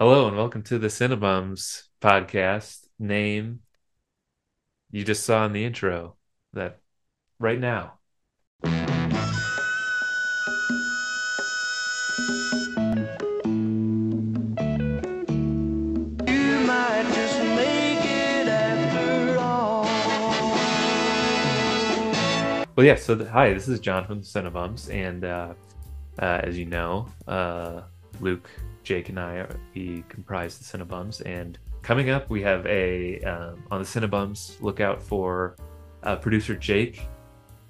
Hello and welcome to the Cinebums podcast. Name you just saw in the intro that right now. You might just make it after all. Well, yeah. So th- hi, this is Jon from the Cinebums, and uh, uh, as you know, uh, Luke, Jake, and I we comprise the Cinebums. And coming up, we have a um, on the Cinebums. Look out for uh, producer Jake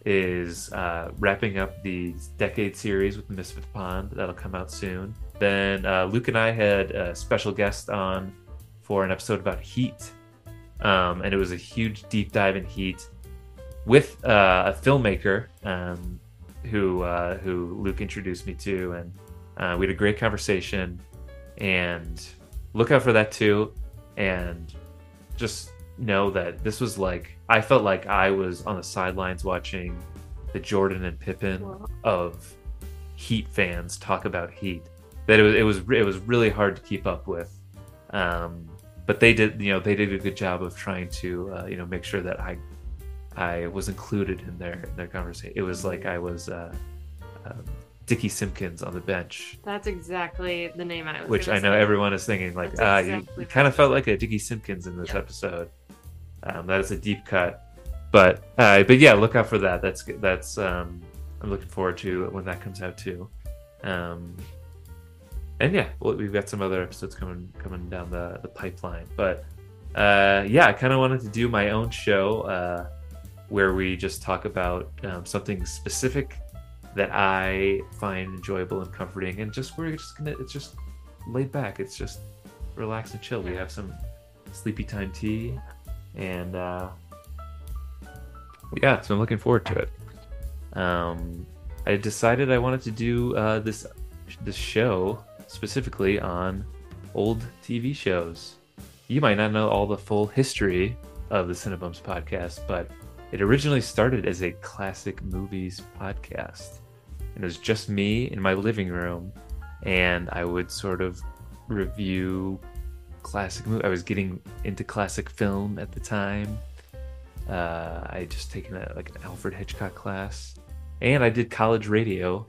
is uh, wrapping up the decade series with Misfit Pond. That'll come out soon. Then uh, Luke and I had a special guest on for an episode about Heat, um, and it was a huge deep dive in Heat with uh, a filmmaker um, who uh, who Luke introduced me to, and uh, we had a great conversation. And look out for that too, and just know that this was like I felt like I was on the sidelines watching the Jordan and Pippen Wow. of Heat fans talk about Heat. That it was it was it was really hard to keep up with. Um, but they did you know they did a good job of trying to uh, you know make sure that I I was included in their in their conversation. It was like I was uh, um, Dickey Simpkins on the bench, That's exactly the name I was. which I know say. everyone is thinking like That's ah exactly you, kind of felt like a Dickey Simpkins in this Yeah. episode. Um, that is a deep cut, but uh, but yeah, look out for that. That's that's um, I'm looking forward to when that comes out too. Um, and yeah, well, we've got some other episodes coming coming down the the pipeline. But uh, yeah, I kind of wanted to do my own show uh, where we just talk about um, something specific that I find enjoyable and comforting, and just we're just gonna it's just laid back. It's just relax and chill. We have some sleepy time tea, and uh, yeah, so I'm looking forward to it. Um, I decided I wanted to do uh, this this show specifically on old TV shows. You might not know all the full history of the Cinebums podcast, but it originally started as a classic movies podcast. And it was just me in my living room, and I would sort of review classic movie. I was getting into classic film at the time. Uh, I had just taken a, like an Alfred Hitchcock class, and I did college radio.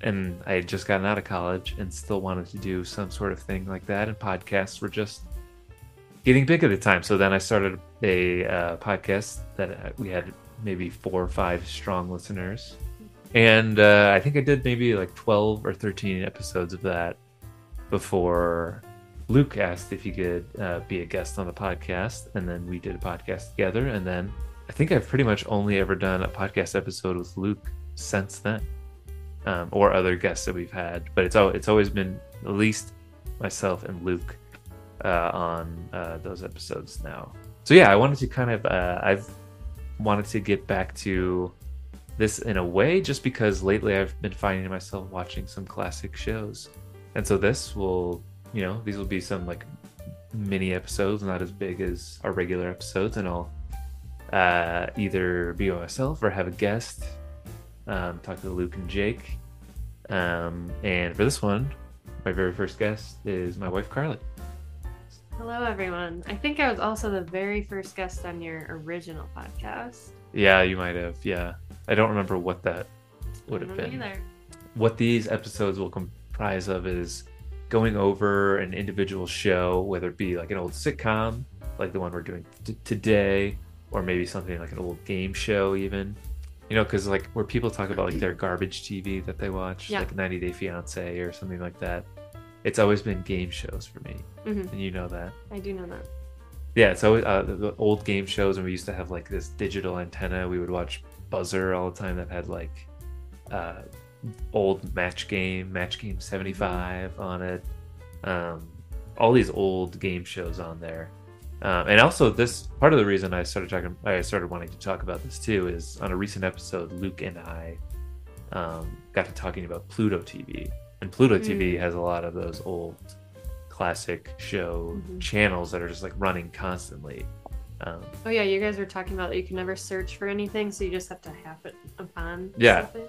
And I had just gotten out of college and still wanted to do some sort of thing like that. And podcasts were just getting big at the time. So then I started a uh, podcast that uh, we had maybe four or five strong listeners. And uh, I think I did maybe like 12 or 13 episodes of that before Luke asked if he could uh, be a guest on the podcast. And then we did a podcast together. And then I think I've pretty much only ever done a podcast episode with Luke since then. Um, or other guests that we've had, but it's it's always been at least myself and Luke uh, on uh, those episodes now. So yeah, I wanted to kind of uh, I've wanted to get back to this in a way just because lately I've been finding myself watching some classic shows, and so this will you know these will be some like mini episodes, not as big as our regular episodes, and I'll uh, either be myself or have a guest. Um, talk to Luke and Jake, um, and for this one, my very first guest is my wife Carly. Hello, everyone. I think I was also the very first guest on your original podcast. Yeah, you might have. Yeah, I don't remember what that would have been. Either. What these episodes will comprise of is going over an individual show, whether it be like an old sitcom, like the one we're doing t- today, or maybe something like an old game show, even. You know, because like where people talk about like their garbage TV that they watch, Yeah. like 90 Day Fiance or something like that. It's always been game shows for me, hmm and you know that. I do know that. Yeah, it's always uh, the, old game shows, and we used to have like this digital antenna. We would watch Buzzr all the time that had like uh, old Match Game, Match Game seventy five on it. Um, all these old game shows on there, um, and also this part of the reason I started talking, I started wanting to talk about this too, is on a recent episode, Luke and I um, got to talking about Pluto TV, and Pluto TV Mm. has a lot of those old classic show Mhm. channels that are just like running constantly. Um, Oh yeah, you guys were talking about that you can never search for anything, so you just have to have it upon. Yeah. something.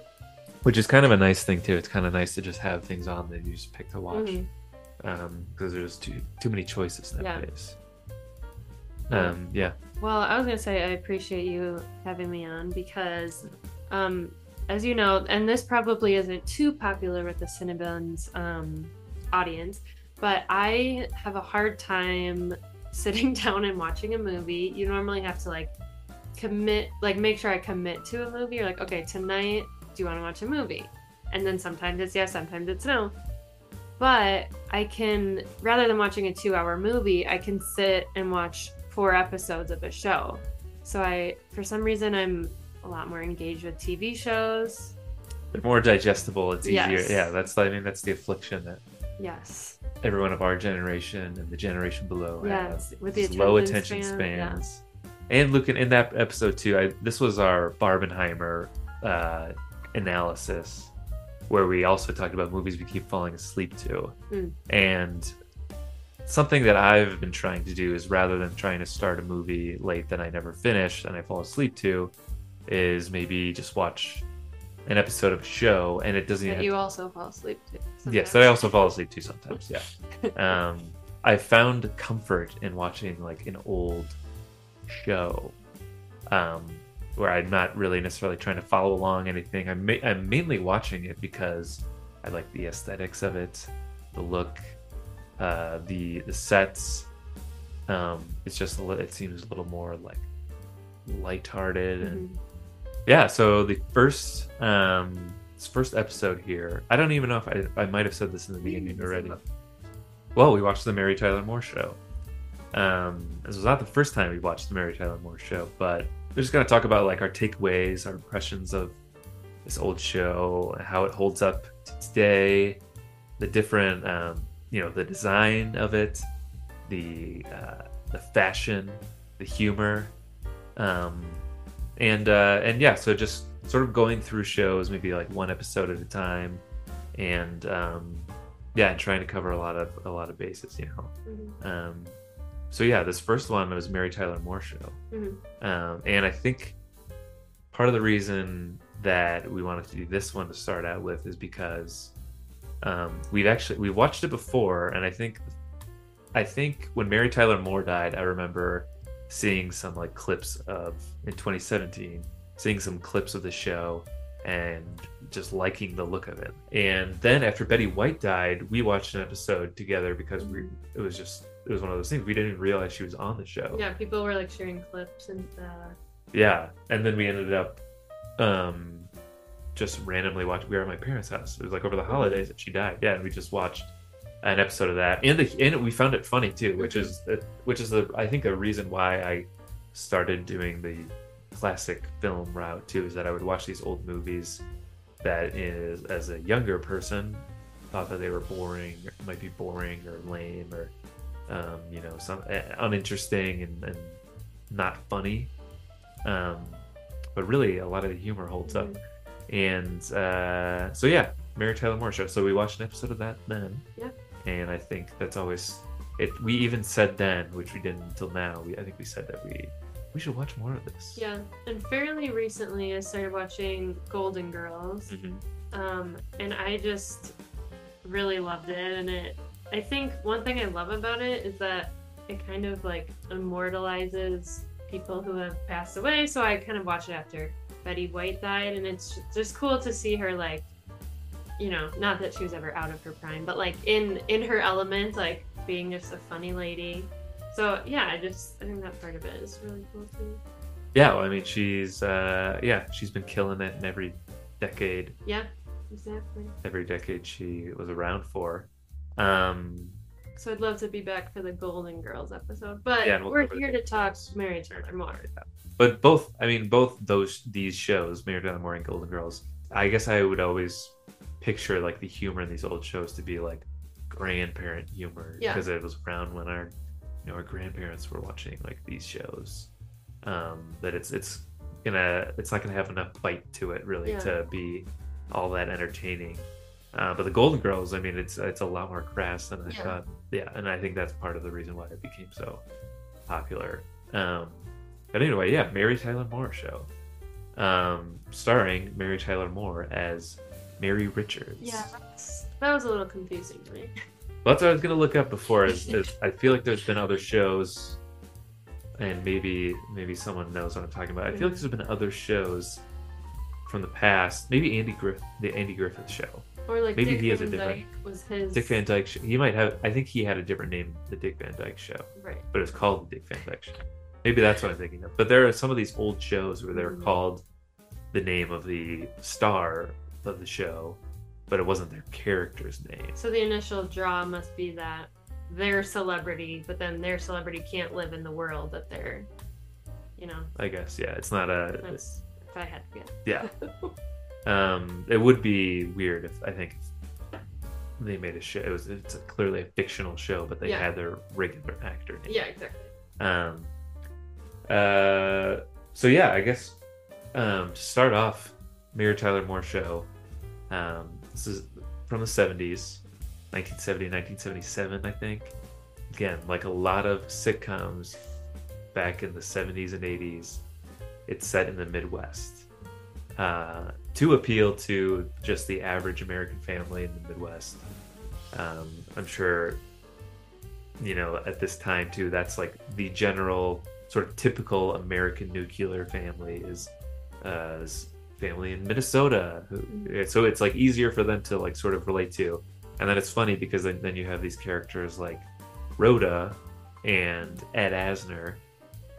which is kind of a nice thing too. It's kind of nice to just have things on that you just pick to watch. Because there's too too many choices Yeah. nowadays. Um, yeah. Well, I was gonna say I appreciate you having me on because, um, as you know, and this probably isn't too popular with the Cinebums um, audience, but I have a hard time sitting down and watching a movie. You normally have to like commit, like make sure I commit to a movie. You're like, okay, tonight, do you want to watch a movie? And then sometimes it's yes, sometimes it's no. But I can, rather than watching a two hour movie, I can sit and watch four episodes of a show. So I, for some reason, I'm a lot more engaged with TV shows. They're more digestible. It's easier. Yes. Yeah, that's I mean that's the affliction that Yes. everyone of our generation and the generation below have. With the Just low attention attention span, yeah. spans. And Luke, in that episode too, I, this was our Barbenheimer uh, analysis, where we also talked about movies we keep falling asleep to. Mm. And something that I've been trying to do is rather than trying to start a movie late that I never finish and I fall asleep to, is maybe just watch an episode of a show and it doesn't That you also fall asleep to. Yes, that I also fall asleep to sometimes. Yeah. um, I found comfort in watching like an old show, um, where I'm not really necessarily trying to follow along anything. I'm ma- I'm mainly watching it because I like the aesthetics of it, the look, uh, the the sets. Um, it's just a li- it seems a little more like lighthearted and Mhm. Yeah so the first um first episode here i don't even know if i, I might have said this in the beginning already. Well we watched the mary tyler moore show. Um this was not the first time we watched the mary tyler moore show but we're just going to talk about like our takeaways our impressions of this old show how it holds up to today the different um you know the design of it the uh the fashion the humor. Um and uh and yeah so just sort of going through shows maybe like one episode at a time and um yeah and trying to cover a lot of a lot of bases you know Mhm. um so yeah this first one was mary tyler moore show Mhm. um and i think part of the reason that we wanted to do this one to start out with is because um we've actually we watched it before and i think i think when mary tyler moore died i remember seeing some like clips of in 2017 seeing some clips of the show and just liking the look of it. And then after betty white died we watched an episode together because we it was just it was one of those things we didn't even realize she was on the show. Yeah, people were like sharing clips and uh, yeah and then we ended up um just randomly watching we were at my parents house. It was like over the holidays that she died. Yeah and we just watched an episode of that. And the and we found it funny too which is which is the i think a reason why i started doing the classic film route too is that i would watch these old movies that is as a younger person thought that they were boring might be boring or lame or um, you know some uh, uninteresting and, and not funny. Um, but really a lot of the humor holds up. Mhm. and uh, so yeah mary tyler moore show. So we watched an episode of that then. Yeah. And i think that's always it we even said then which we didn't until now we, i think we said that we we should watch more of this yeah. And fairly recently, I started watching Golden Girls, Mhm. um, and I just really loved it. And it, I think one thing I love about it is that it kind of like immortalizes people who have passed away. So I kind of watched it after Betty White died, and it's just cool to see her like, you know, not that she was ever out of her prime, but like in in her element, like being just a funny lady. So yeah, I just I think that part of it is really cool too. yeah well, i mean she's uh yeah she's been killing it in every decade Yeah, exactly. every decade she was around for um So I'd love to be back for the Golden Girls episode, but Yeah, we'll we're here to talk Mary Tyler Moore. but both i mean both those these shows mary tyler moore and golden girls i guess i would always picture like the humor in these old shows to be like grandparent humor Yeah. because it was around when our you know our grandparents were watching like these shows um that it's it's gonna it's not gonna have enough bite to it really Yeah. to be all that entertaining uh, but the golden girls i mean it's it's a lot more crass than i Yeah. thought yeah and i think that's part of the reason why it became so popular um but anyway, yeah, Mary Tyler Moore show, um, starring Mary Tyler Moore as Mary Richards. Yeah, that was a little confusing to me. Well, that's what I was gonna look up before. Is, is I feel like there's been other shows, and maybe maybe someone knows what I'm talking about. I feel like there's been other shows from the past. Maybe Andy Griff, the Andy Griffith Show, Or like Maybe Dick he has a different- Dyke was his Dick Van Dyke. Show. He might have. I think he had a different name, the Dick Van Dyke Show, right. but it's called the Dick Van Dyke Show. Maybe that's what I'm thinking of. But there are some of these old shows where they're Mhm. called the name of the star of the show, but it wasn't their character's name. So the initial draw must be that they're celebrity, but then their celebrity can't live in the world that they're, you know. I guess. Yeah, it's not a. That's if I had to guess. Yeah. Um, it would be weird if I think if they made a show. It was it's a, clearly a fictional show, but they Yeah. had their regular actor name. Yeah, exactly. Um. Uh. So yeah, I guess. Um. To start off, Mary Tyler Moore show. Um. This is from the seventies, 1970, 1977, I think. Again, like a lot of sitcoms back in the seventies and eighties, it's set in the Midwest. Uh, to appeal to just the average American family in the Midwest. Um, I'm sure you know, at this time too, that's like the general sort of typical American nuclear family is uh, is family in Minnesota. So it's like easier for them to like sort of relate to. And then it's funny because then, then you have these characters like Rhoda and Ed Asner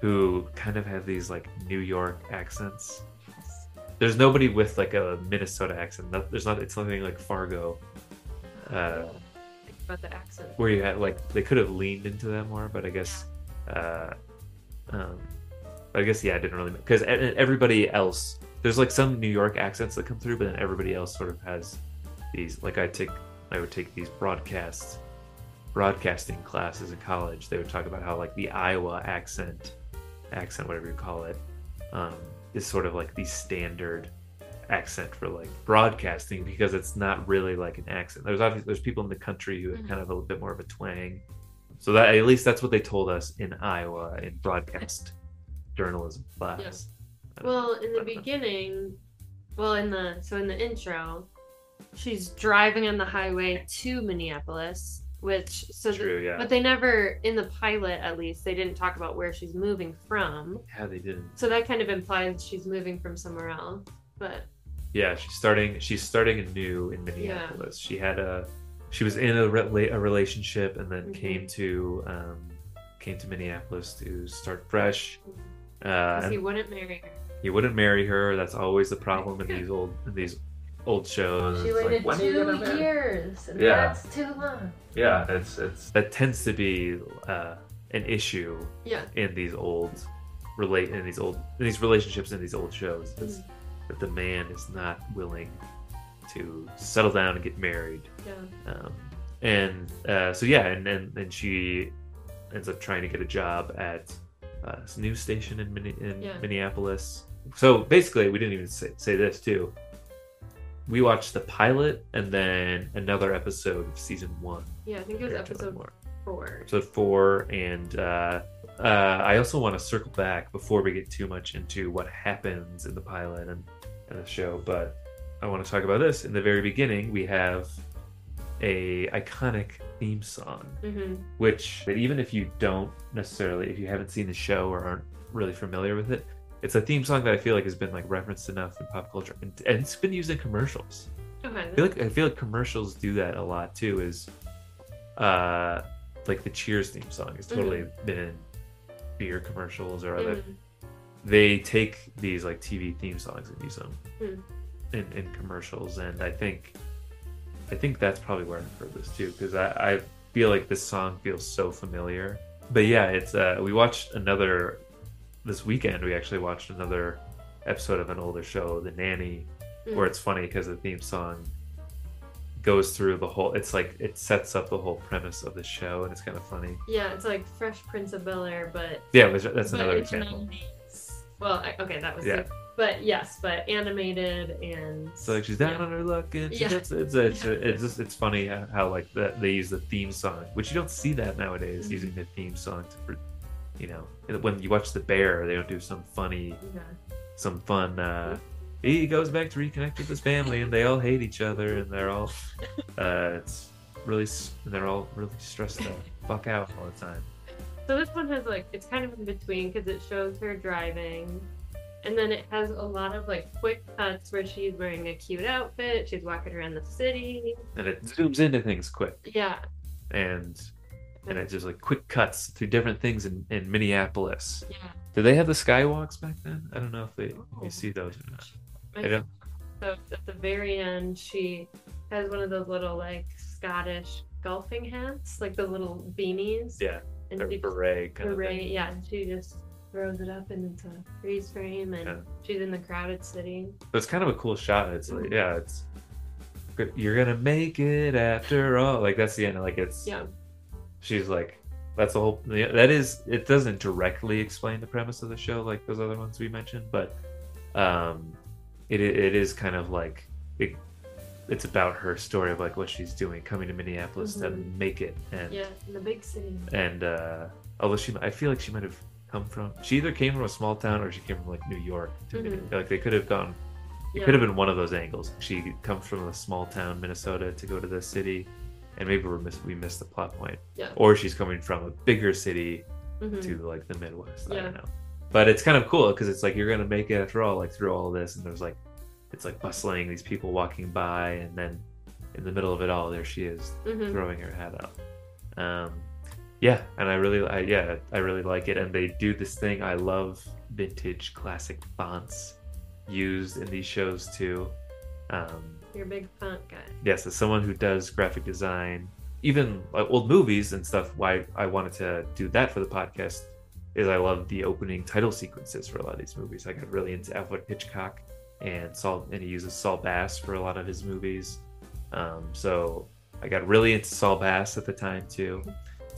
who kind of have these like New York accents. There's nobody with like a Minnesota accent. There's not. It's nothing like Fargo. Uh, about the accent. where you had like they could have leaned into that more, but I guess, uh, um, I guess yeah, I didn't really because everybody else there's like some New York accents that come through, but then everybody else sort of has these like I take I would take these broadcast broadcasting classes in college. They would talk about how like the Iowa accent accent whatever you call it um, is sort of like the standard accent for like broadcasting because it's not really like an accent. There's obviously there's people in the country who have Mhm. kind of a bit more of a twang. So that at least that's what they told us in Iowa in broadcast journalism class. Well, in the beginning, well, in the so in the intro, she's driving on the highway to Minneapolis, which so the- True, yeah. but they never in the pilot at least they didn't talk about where she's moving from. yeah, they didn't. So that kind of implies she's moving from somewhere else. But Yeah, she's starting. She's starting anew in Minneapolis. She had a. She was in a, re- a relationship and then Mhm. came to um, came to Minneapolis to start fresh. Uh, 'cause and he wouldn't marry her. He wouldn't marry her. That's always the problem in these old in these old shows. She It's like, waited are you two years, and Yeah. that's too long. Yeah, it's it's that tends to be uh, an issue Yeah. in these old relate in these old in these relationships in these old shows Mm-hmm. that the man is not willing to settle down and get married Yeah. um, and uh, so yeah and, and and she ends up trying to get a job at uh, this news station in, Minne- in Yeah. minneapolis so basically we didn't even say, say this too we watched the pilot and then another episode of season one Yeah, I think it was Here to learn episode more four. episode four, and uh, uh, I also want to circle back before we get too much into what happens in the pilot and, and the show. But I want to talk about this. In the very beginning, we have a iconic theme song, hmm which that even if you don't necessarily, if you haven't seen the show or aren't really familiar with it, it's a theme song that I feel like has been like referenced enough in pop culture, and, and it's been used in commercials. Okay. I feel like I feel like commercials do that a lot too. Is uh like the Cheers theme song has totally been in beer commercials or other. Mhm. They take these like TV theme songs and use them Mm. in, in commercials, and I think I think that's probably where I've heard this too because I, I feel like this song feels so familiar. But yeah, it's uh we watched another this weekend. We actually watched another episode of an older show, The Nanny, Mm. where it's funny because the theme song goes through the whole it's like it sets up the whole premise of the show and it's kind of funny Yeah, it's like Fresh Prince of Bel Air, but yeah that's but another example 90s. Well, I- okay, that was Yeah. the- but yes, but animated and so like she's down yeah. on her luck and she Yeah. gets it's it's, it's just it's funny how, how like that they use the theme song which you don't see that nowadays Mhm. using the theme song to you know when you watch the bear they don't do some funny Yeah. some fun uh he goes back to reconnect with his family and they all hate each other and they're all uh it's really, and they're all really stressed the fuck out all the time. So this one has like it's kind of in between because it shows her driving, and then it has a lot of like quick cuts where she's wearing a cute outfit, she's walking around the city. And it zooms into things quick, Yeah, and and it's just like quick cuts through different things in, in Minneapolis. yeah. Did they have the skywalks back then? I don't know if they Oh. you see those or not. I I don't. So at the very end, she has one of those little like Scottish golfing hats, like the little beanies. Yeah, and Or she just, beret kind of beret, yeah, and she just throws it up and it's a freeze frame, and Yeah. she's in the crowded city. But it's kind of a cool shot. It's like, mm-hmm. yeah, it's you're gonna make it after all. Like that's the end. Like it's Yeah, she's like that's the whole that is it doesn't directly explain the premise of the show like those other ones we mentioned but um it it is kind of like it, it's about her story of like what she's doing coming to minneapolis to Mhm. make it and yeah, in the big city. and uh although she i feel like she might have come from she either came from a small town or she came from like new york to Mhm. Like they could have gone it Yeah. could have been one of those angles she comes from a small town minnesota to go to the city and maybe we're miss, we missed the plot point Yeah. or she's coming from a bigger city Mhm. to like the Midwest. Yeah. I don't know. But it's kind of cool because it's like you're gonna make it after all, like through all this, and there's like it's like bustling, these people walking by, and then in the middle of it all, there she is Mhm. throwing her hat up. Um, yeah, and I really, I, yeah, I really like it, and they do this thing. I love vintage classic fonts used in these shows too. Um, You're a big font guy. yes, as someone who does graphic design, even like old movies and stuff, why I wanted to do that for the podcast is I love the opening title sequences for a lot of these movies. I got really into Alfred Hitchcock and Saul, and he uses Saul Bass for a lot of his movies. Um, so I got really into Saul Bass at the time too.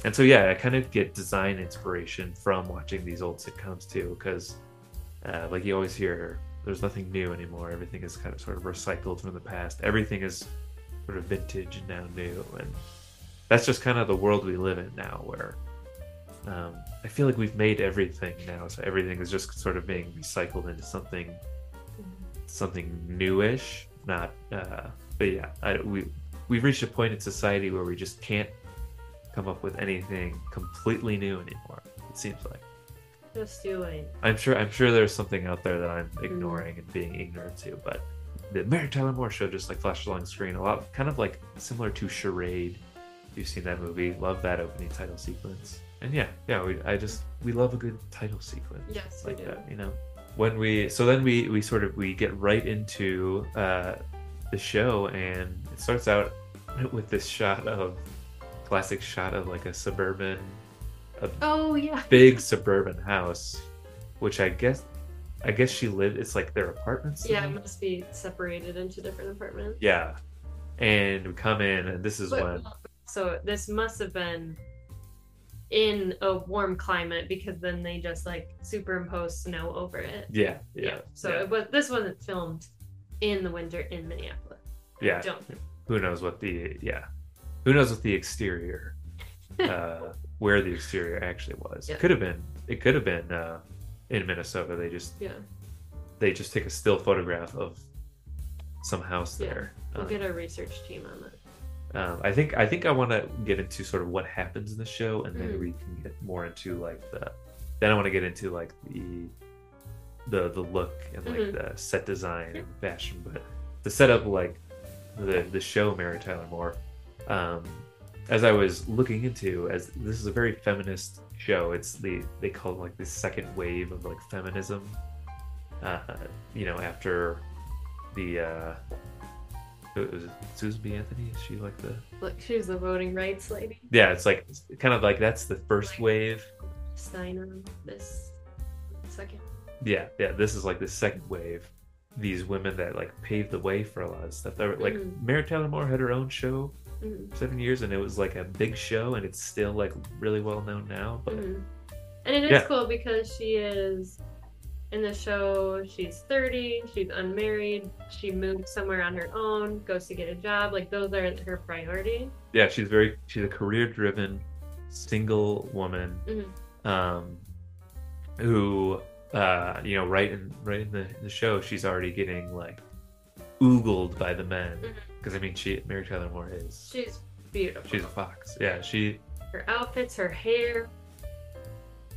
And so yeah, I kind of get design inspiration from watching these old sitcoms too, because uh, like you always hear, there's nothing new anymore. Everything is kind of sort of recycled from the past. Everything is sort of vintage and now new, and that's just kind of the world we live in now, where um, I feel like we've made everything now, so everything is just sort of being recycled into something something newish. Not, uh, but yeah, I, we we've reached a point in society where we just can't come up with anything completely new anymore. It seems like. Just doing. I'm sure I'm sure there's something out there that I'm ignoring and being ignorant to, but the Mary Tyler Moore show just like flashed along the screen a lot kind of like similar to Charade. If you've seen that movie, love that opening title sequence. And yeah, yeah, we I just we love a good title sequence. Yes, like that, you know. When we so then we we sort of we get right into uh the show and it starts out with this shot of classic shot of like a suburban Oh yeah. big suburban house, which I guess, I guess she lived. It's like their apartments. Yeah, it must be separated into different apartments. yeah. And we come in, and this is But- when So this must have been in a warm climate because then they just like superimpose snow over it. yeah, yeah, So yeah. it was this wasn't filmed in the winter in Minneapolis. yeah. Don't. Who knows what the yeah, who knows what the exterior, uh, where the exterior actually was. Yeah. It could have been. It could have been uh, in Minnesota. They just Yeah. they just take a still photograph of some house Yeah. there. We'll Um, get a research team on that. Um, I think I think I want to get into sort of what happens in the show, and then Mm. we can get more into like the. Then I want to get into like the, the the look and like Mhm. the set design and fashion, but the setup like the the show Mary Tyler Moore. Um, as I was looking into, as this is a very feminist show, it's the they call it like the second wave of like feminism. Uh, you know, after the uh, it was Susan B. Anthony. Is she like the Look, she's the voting rights lady. yeah, it's like it's kind of like that's the first wave. Steinem. This second. Yeah, yeah, this is like the second wave. These women that like paved the way for a lot of stuff. That were, like Mhm. Mary Tyler Moore had her own show Mhm. seven years, and it was like a big show, and it's still like really well known now. But Mhm. And it is Yeah. cool because she is in the show. She's 30. She's unmarried. She moved somewhere on her own. Goes to get a job. Like those are her priority. yeah, she's very she's a career driven single woman Mhm. um, who uh, you know right in right in the, in the show she's already getting like oogled by the men Mhm. Because I mean she Mary Tyler Moore is She's beautiful. She's a fox. Yeah, she. her outfits, her hair.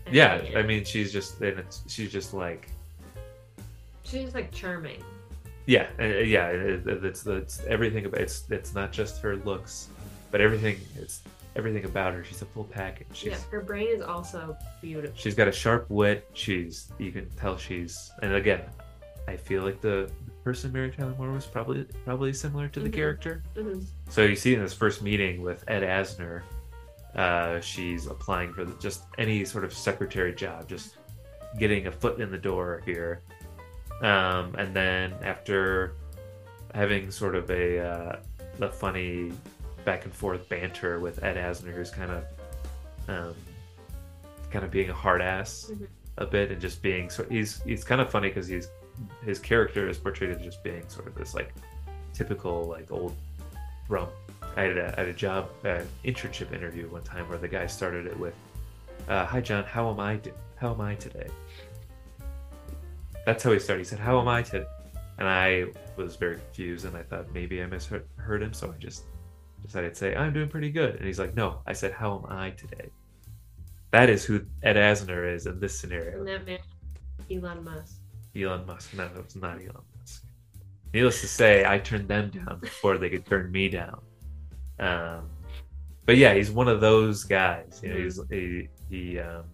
I Yeah, mean, I mean, she's just and it's, she's just like she's like charming. yeah, uh, yeah. It, it- it's it's everything about it's it's not just her looks, but everything it's everything about her. She's a full package. She's yeah, her brain is also beautiful. she's got a sharp wit. She's you can tell she's and again, I feel like the person Mary Tyler Moore was probably probably similar to the Mhm. character. Mhm. So you see in this first meeting with Ed Asner, uh, she's applying for the, just any sort of secretary job, just getting a foot in the door here. Um, and then after having sort of a uh, a funny back and forth banter with Ed Asner, who's kind of um, kind of being a hard ass Mhm. a bit and just being so he's he's kind of funny because he's his character is portrayed as just being sort of this like typical like old rump. I had had a job an internship interview one time where the guy started it with, uh, "Hi Jon, how am I? Do- how am I today?" That's how he started. He said, "How am I today?" And I was very confused, and I thought maybe I misheard him, so I just decided to say, "I'm doing pretty good." And he's like, "No," I said, "How am I today?" That is who Ed Asner is in this scenario. That man, Elon Musk. Elon Musk. No, it was not Elon Musk. Needless to say, I turned them down before they could turn me down. Um, but yeah, he's one of those guys. You know, he's he he um,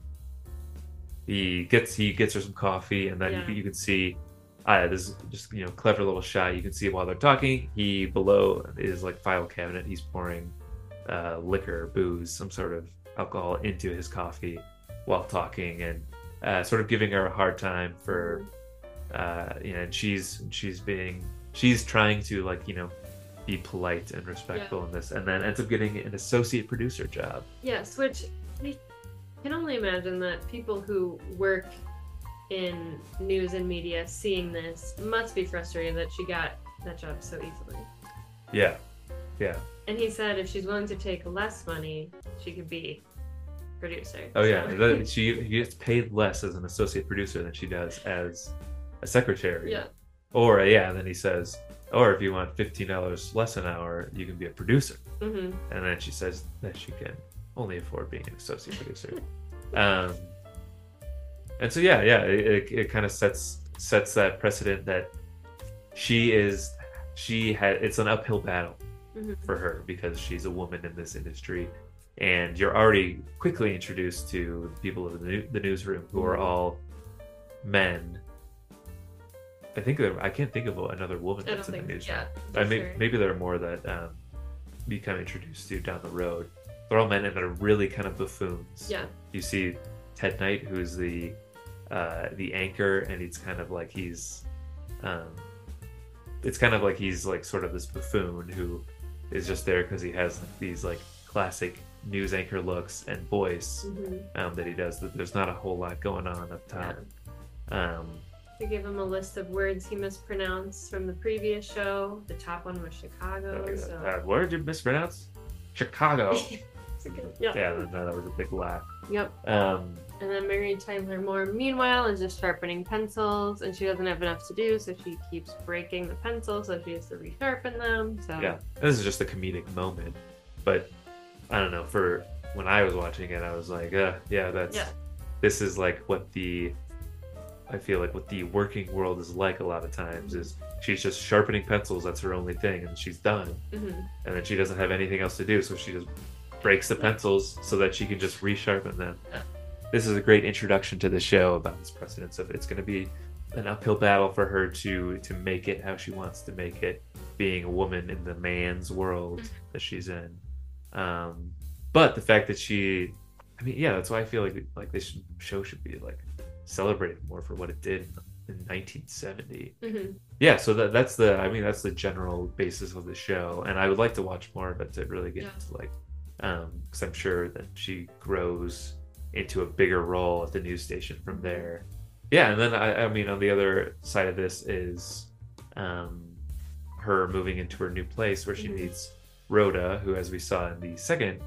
he gets he gets her some coffee, and then Yeah. you, can- you can see. Uh, this is just you know clever little shot. You can see while they're talking, he below is like file cabinet. He's pouring uh, liquor, booze, some sort of alcohol into his coffee while talking, and uh, sort of giving her a hard time for uh, you know, and she's she's being she's trying to like you know be polite and respectful in this, and then ends up getting an associate producer job. Yes, which I can only imagine that people who work in news and media seeing this must be frustrated that she got that job so easily. Yeah, yeah. And he said if she's willing to take less money, she could be producer. Oh yeah, So- that, she gets paid less as an associate producer than she does as a secretary. yeah. Or yeah, and then he says, or if you want fifteen dollars less an hour, you can be a producer. hmm and then she says that she can only afford being an associate producer. um, and so yeah, yeah, it, it, it kind of sets sets that precedent that she is she had it's an uphill battle Mhm. for her because she's a woman in this industry, and you're already quickly introduced to people in the, new, the newsroom who are Mhm. all men. I think there, I can't think of another woman I that's in the news. yeah. I may, sure. maybe there are more that um, become introduced to down the road. They're all men and they're really kind of buffoons. Yeah. You see Ted Knight, who's the uh, the anchor, and it's kind of like he's, um, it's kind of like he's like sort of this buffoon who is just there because he has these like classic news anchor looks and voice Mhm. um, that he does. That there's not a whole lot going on up Yeah. top. Um, We give him a list of words he mispronounced from the previous show. The top one was Chicago. uh, So. uh, what did you mispronounce? Chicago. yeah. yeah, that, that was a big laugh. Yep. Um, And then Mary Tyler Moore, meanwhile, is just sharpening pencils, and she doesn't have enough to do, so she keeps breaking the pencils, so she has to resharpen them. So yeah, this is just a comedic moment, but I don't know. For when I was watching it, I was like, uh, yeah, that's Yeah. this is like what the I feel like what the working world is like a lot of times is she's just sharpening pencils. That's her only thing, and she's done. Mhm. And then she doesn't have anything else to do, so she just breaks the pencils so that she can just resharpen them. This is a great introduction to the show about this precedence of it's going to be an uphill battle for her to to make it how she wants to make it, being a woman in the man's world that she's in. Um, but the fact that she, I mean, yeah, that's why I feel like like this show should be like celebrated more for what it did in 1970 Mhm. yeah so that, that's the i mean that's the general basis of the show and i would like to watch more of it to really get Yeah. into like um because i'm sure that she grows into a bigger role at the news station from there yeah and then i i mean on the other side of this is um her moving into her new place where she Mhm. meets rhoda who as we saw in the second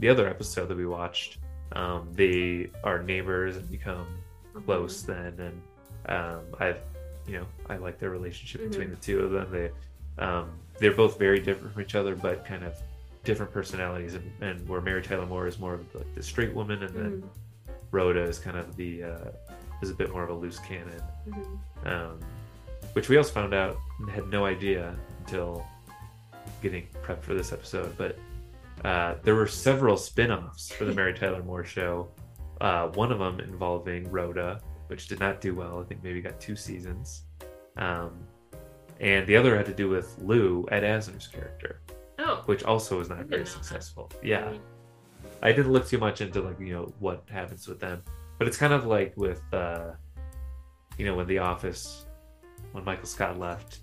the other episode that we watched um they are neighbors and become close then and um i've you know i like their relationship between the two of them they um they're both very different from each other but kind of different personalities, and, and where Mary Tyler Moore is more of like the straight woman, and then Mhm, Rhoda is kind of the uh, is a bit more of a loose cannon. mhm. um, which we also found out and had no idea until getting prepped for this episode. But uh, there were several spin-offs for the Mary Tyler Moore show. Uh, one of them involving Rhoda, which did not do well. I think maybe got two seasons. Um, and the other had to do with Lou, Ed Asner's character, Oh, which also was not very that. successful. Yeah. I didn't look too much into like you know what happens with them, but it's kind of like with uh, you know when The Office, when Michael Scott left,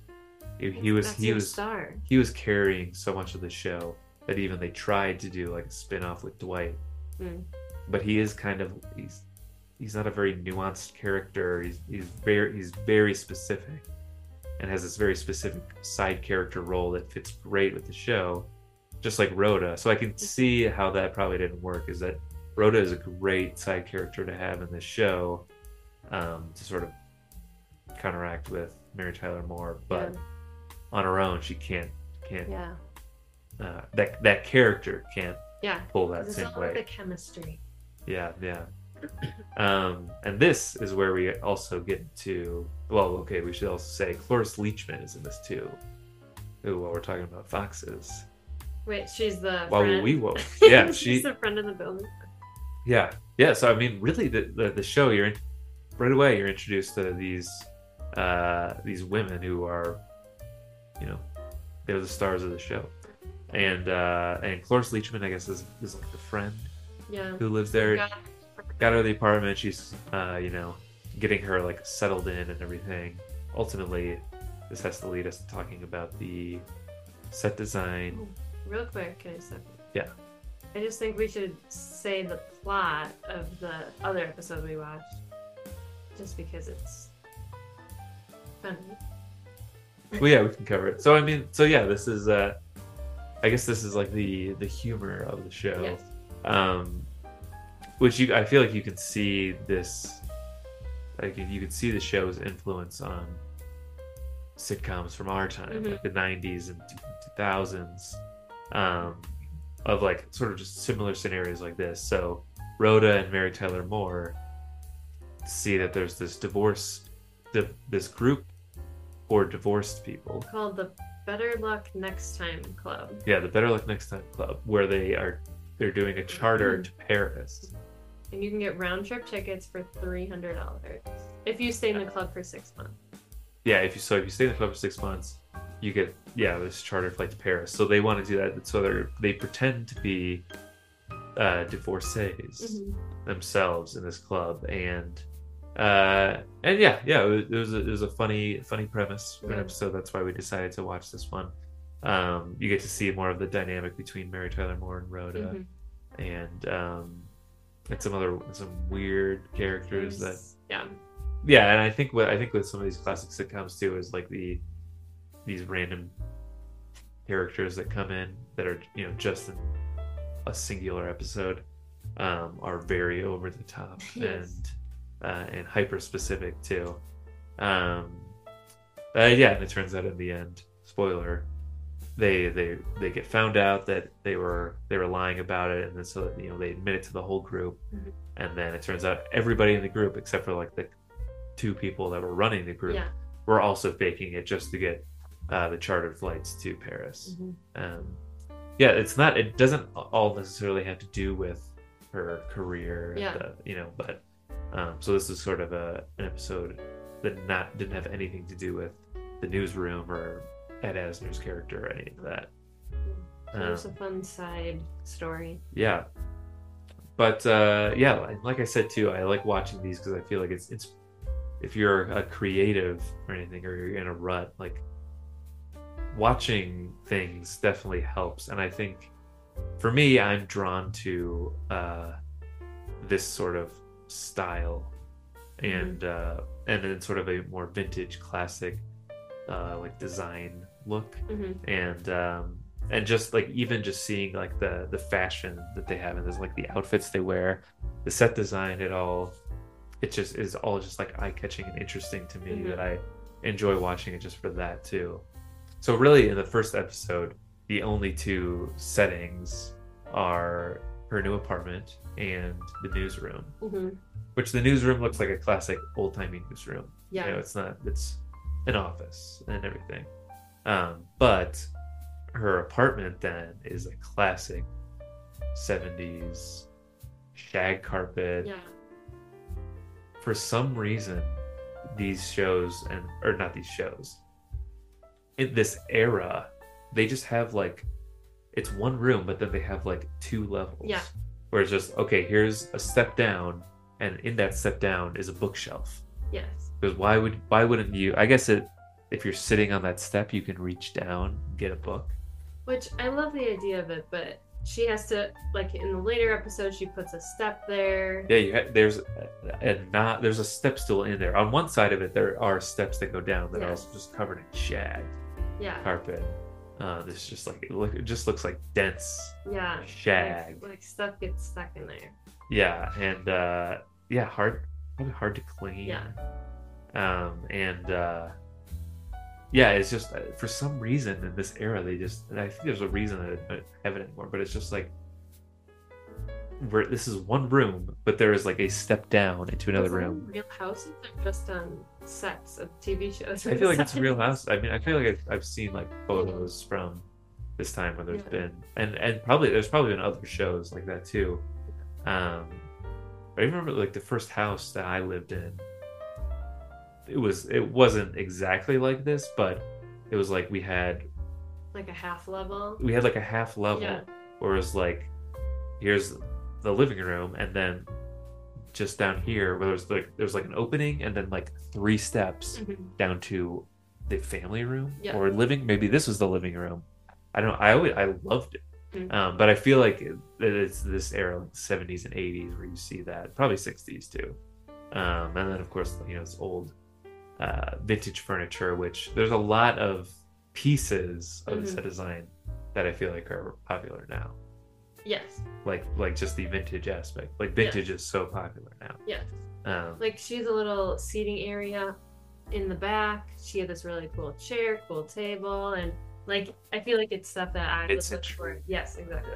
he, he was That's he was star. he was carrying so much of the show that even they tried to do like a spin off with Dwight, Mm. But he is kind of he's he's not a very nuanced character. He's he's very he's very specific, and has this very specific side character role that fits great with the show, just like Rhoda. So I can see how that probably didn't work. Is that Rhoda is a great side character to have in the show, um, to sort of counteract with Mary Tyler Moore, but Yeah. on her own she can't can't Yeah. uh, that that character can't Yeah. pull that same all way. the chemistry. Yeah, yeah. Um, and this is where we also get to. Well, okay, we should also say Cloris Leachman is in this too. Ooh, while we're talking about foxes. Wait, she's the While friend. we woke. Yeah, she's she. the friend in the building. Yeah, yeah. So I mean, really, the the, the show you're in, right away you're introduced to these uh these women who are, you know, they're the stars of the show, and uh and Cloris Leachman, I guess, is is like the friend Yeah. who lives there. Got- got her the apartment. She's, uh, you know, getting her like settled in and everything. Ultimately, this has to lead us to talking about the set design. Real quick, can I say? Yeah. I just think we should say the plot of the other episode we watched, just because it's funny. Well, yeah, we can cover it. So I mean, so yeah, this is, uh, I guess this is like the the humor of the show. Yes. Um, which you I feel like you can see this, like you can see the show's influence on sitcoms from our time, Mhm. like the '90s and 2000s, um, of like sort of just similar scenarios like this. So Rhoda and Mary Tyler Moore see that there's this divorce, di- this group for divorced people Called the Better Luck Next Time Club. yeah the better luck next time club where they are they're doing a charter to paris. And you can get round trip tickets for $300 if you stay in the club for six months. yeah if you so if you stay in the club for six months you get yeah this charter flight to paris. So they want to do that so they're they pretend to be uh divorcees Mhm. themselves in this club. And uh and yeah yeah it was, it was, a, it was a funny funny premise for an episode. That's why we decided to watch this one um you get to see more of the dynamic between mary tyler moore and rhoda Mhm. and um and some other some weird characters that yeah. yeah and i think what i think with some of these classic sitcoms too is like the these random characters that come in that are you know just in a singular episode um are very over the top Yes. and uh and hyper specific too um uh, yeah and it turns out in the end spoiler they they they get found out that they were they were lying about it and then so you know they admit it to the whole group Mhm. and then it turns out everybody in the group except for like the two people that were running the group Yeah. were also faking it just to get uh, the chartered flights to Paris. Mhm. Um, yeah, it's not. It doesn't all necessarily have to do with her career. and Yeah. the- you know, but um, so this is sort of a an episode that not didn't have anything to do with the newsroom or Ed Asner's character or any of that. So There's Um, a fun side story. yeah but uh yeah like- like i said too i like watching these because i feel like it's it's if you're a creative or anything or you're in a rut like watching things definitely helps and i think for me i'm drawn to uh this sort of style and uh and then sort of a more vintage classic uh like design look hmm and um and just like even just seeing like the the fashion that they have and there's like the outfits they wear the set design it all it just is all just like eye-catching and interesting to me Mhm. that i enjoy watching it just for that too so really in the first episode the only two settings are her new apartment and the newsroom, hmm which the newsroom looks like a classic old timey newsroom. Yeah. You know, it's not. It's an office and everything. Um, but her apartment then is a classic '70s shag carpet. Yeah. For some reason, these shows and or not these shows in this era, they just have like it's one room, but then they have like two levels. Yeah. Where it's just okay. Here's a step down, and in that step down is a bookshelf. Yes. Because why would why wouldn't you? I guess it if you're sitting on that step, you can reach down and get a book. Which I love the idea of it, but she has to like in the later episode she puts a step there. Yeah, you ha- there's a, a not there's a step stool in there. On one side of it, there are steps that go down that Yeah. are also just covered in shag Yeah. carpet. Uh, this just like it, look, it just looks like dense Yeah. shag. Like, like stuff gets stuck in there. Yeah, and uh, yeah, hard probably hard to clean. Yeah. Um, and uh, yeah, it's just uh, for some reason in this era they just and I think there's a reason that I don't have it anymore, but it's just like where this is one room, but there is like a step down into another Is that in room. Real houses are just on sets of TV shows? I feel like it's a real house. I mean, I feel like I've, I've seen like photos from this time where there's Yeah. been and and probably there's probably been other shows like that too. Um, but I remember like the first house that I lived in. It was it wasn't exactly like this, but it was like we had like a half level. we had like a half level Yeah. where it was like here's the living room and then just down here where there's like there's like an opening and then like three steps Mhm. down to the family room Yeah. or living maybe this was the living room i don't know i always i loved it Mhm. um, but i feel like it, it's this era like 70s and 80s where you see that probably 60s too um, and then of course you know it's old uh, vintage furniture which there's a lot of pieces of Mhm. set design that i feel like are popular now Yes. like like just the vintage aspect like vintage is so popular now Yes. um, Like she's a little seating area in the back. She had this really cool chair, cool table, and like I feel like it's stuff that I would look for. Yes, exactly.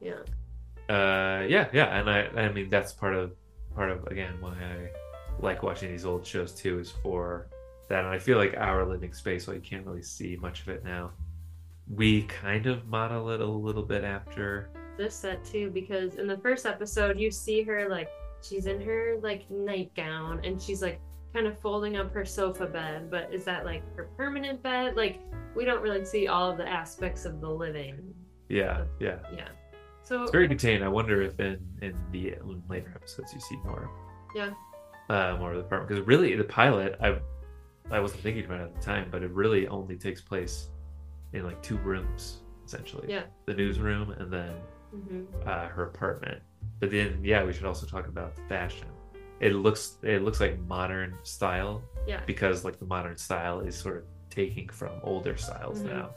Yeah. uh yeah yeah and i i mean that's part of part of again why i like watching these old shows too is for that and i feel like our living space while you can't really see much of it now we kind of model it a little bit after This set too, because in the first episode you see her like she's in her like nightgown and she's like kind of folding up her sofa bed, but is that like her permanent bed? Like we don't really see all of the aspects of the living. yeah yeah Yeah. So it's very contained i wonder if in in the um, later episodes you see more Yeah. Uh more of the part because really the pilot i i wasn't thinking about it at the time but it really only takes place in like two rooms essentially Yeah. the newsroom and then Mhm. uh, her apartment. But then, yeah, we should also talk about the fashion. It looks it looks like modern style Yeah. because like the modern style is sort of taking from older styles Mhm. now.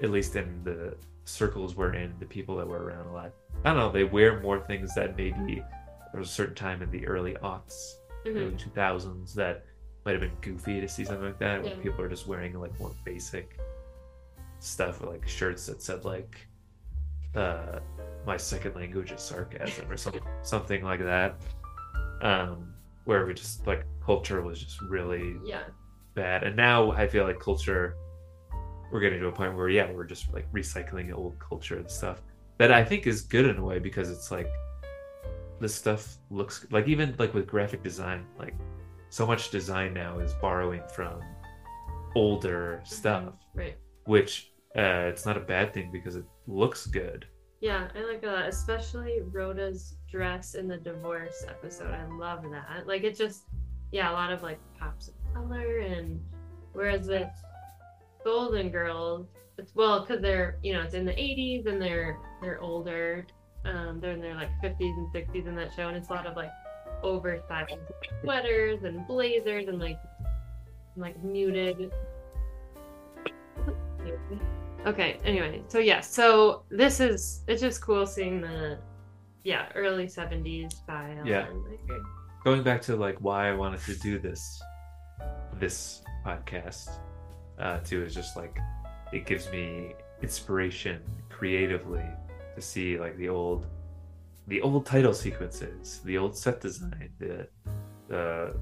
At least in the circles we're in, the people that were around a lot. I don't know. They wear more things that maybe there was a certain time in the early aughts, Mhm. early two thousands that might have been goofy to see something like that, where Yeah. people are just wearing like more basic stuff, like shirts that said like uh my second language is sarcasm or something something like that. Um where we just like culture was just really Yeah. bad. And now I feel like culture we're getting to a point where yeah, we're just like recycling old culture and stuff. That I think is good in a way because it's like this stuff looks like even like with graphic design, like so much design now is borrowing from older stuff, Right. which uh, it's not a bad thing because it looks good. Yeah, I like that, especially Rhoda's dress in the divorce episode. I love that. Like it just, yeah, a lot of like pops of color, and whereas with Golden Girls, it's well because they're you know it's in the '80s and they're they're older, um, they're in their like 50s and 60s in that show, and it's a lot of like oversized sweaters and blazers and like like muted Okay, anyway, so yeah, so this is it's just cool seeing the yeah, early 70s style. Yeah. like, Going back to like why I wanted to do this this podcast uh too is just like it gives me inspiration creatively to see like the old the old title sequences, the old set design, the the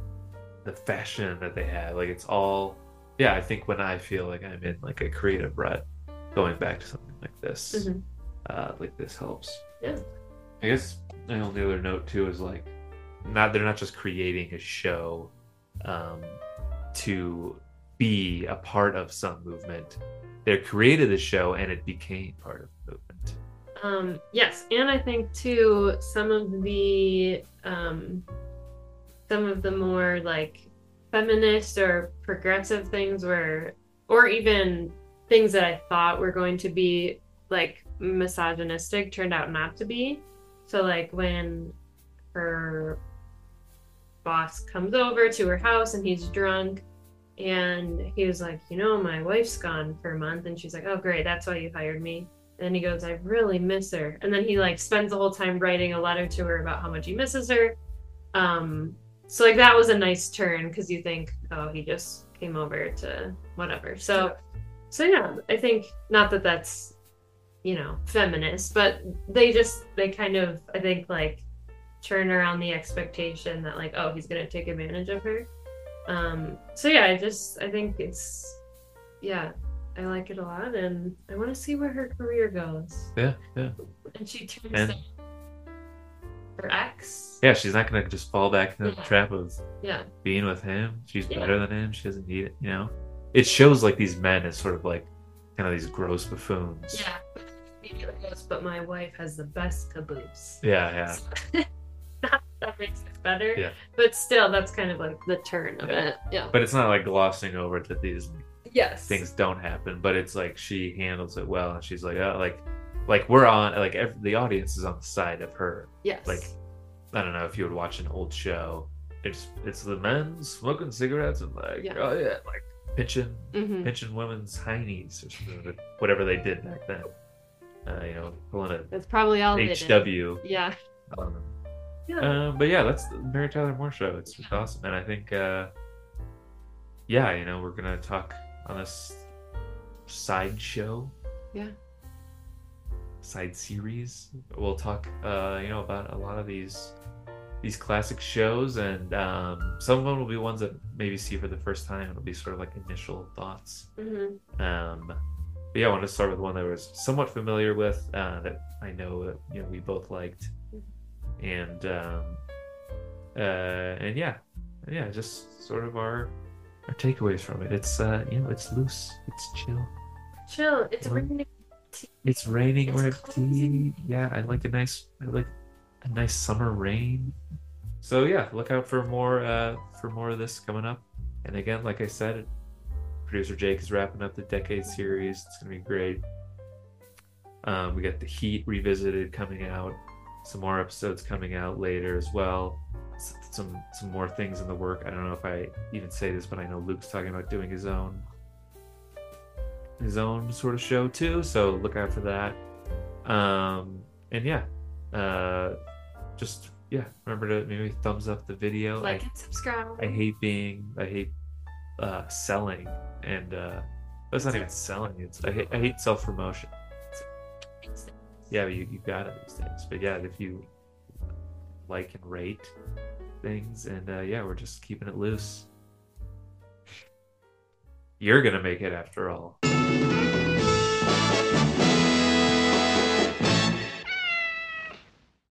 the fashion that they have. Like it's all yeah, I think when I feel like I'm in like a creative rut, going back to something like this, Mhm. uh, like this helps. Yeah. I guess my only other note too is like, not they're not just creating a show, um, to be a part of some movement. They created the show and it became part of the movement. Um, yes, and I think too some of the um, some of the more like feminist or progressive things were, or even things that I thought were going to be like misogynistic turned out not to be. So like when her boss comes over to her house and he's drunk and he was like, you know, my wife's gone for a month and she's like, oh great, that's why you hired me. And then he goes, I really miss her. And then he like spends the whole time writing a letter to her about how much he misses her. Um, so like that was a nice turn because you think, oh, he just came over to whatever. So, so yeah, I think not that that's, you know, feminist, but they just they kind of I think like turn around the expectation that like, oh, he's gonna take advantage of her. Um, so yeah, I just I think it's yeah, I like it a lot, and I want to see where her career goes. Yeah, yeah. And she turns And- her ex. Yeah, she's not gonna just fall back into the trap of Yeah, being with him. She's Yeah. better than him. She doesn't need it, you know? It shows like these men as sort of like kind of these gross buffoons. yeah. But my wife has the best caboose. Yeah, yeah. Not that makes it better. Yeah. But still, that's kind of like the turn of Yeah. it. Yeah. But it's not like glossing over to these Yes. things don't happen, but it's like she handles it well and she's like, oh, like, like we're on, like every, the audience is on the side of her. Yes. Like, I don't know if you would watch an old show. It's it's the men smoking cigarettes and like, Yeah. oh yeah, like pinching hmm pinching women's heinies or something, whatever they did back then. Uh, you know, pulling a That's probably all. HW. Yeah. Um, Yeah. um, but yeah, that's the Mary Tyler Moore show. It's, it's awesome, and I think, uh, yeah, you know, we're gonna talk on this side show. Yeah. Side series. We'll talk, uh, you know, about a lot of these these classic shows, and um, some of them will be ones that maybe see for the first time. It'll be sort of like initial thoughts. hmm Um, but yeah, I want to start with one that I was somewhat familiar with uh, that I know that you know we both liked, and um, uh, and yeah, yeah, just sort of our our takeaways from it. It's uh, you know, it's loose, it's chill, Chill. It's raining. it's raining. It's We're cozy. yeah, I like a nice, I like a nice summer rain. So yeah, look out for more uh, for more of this coming up. And again, like I said, producer Jake is wrapping up the decade series. It's gonna be great. Um, we got the Heat revisited coming out. Some more episodes coming out later as well. Some some more things in the work. I don't know if I even say this, but I know Luke's talking about doing his own his own sort of show too. So look out for that. Um, and yeah, uh, just yeah, remember to maybe thumbs up the video. I Like and subscribe. I hate being I hate uh selling and uh that's not even selling, it's I hate I hate self promotion. Yeah, but you, you got it these days. But yeah, if you like and rate things and uh yeah, we're just keeping it loose. You're gonna make it after all.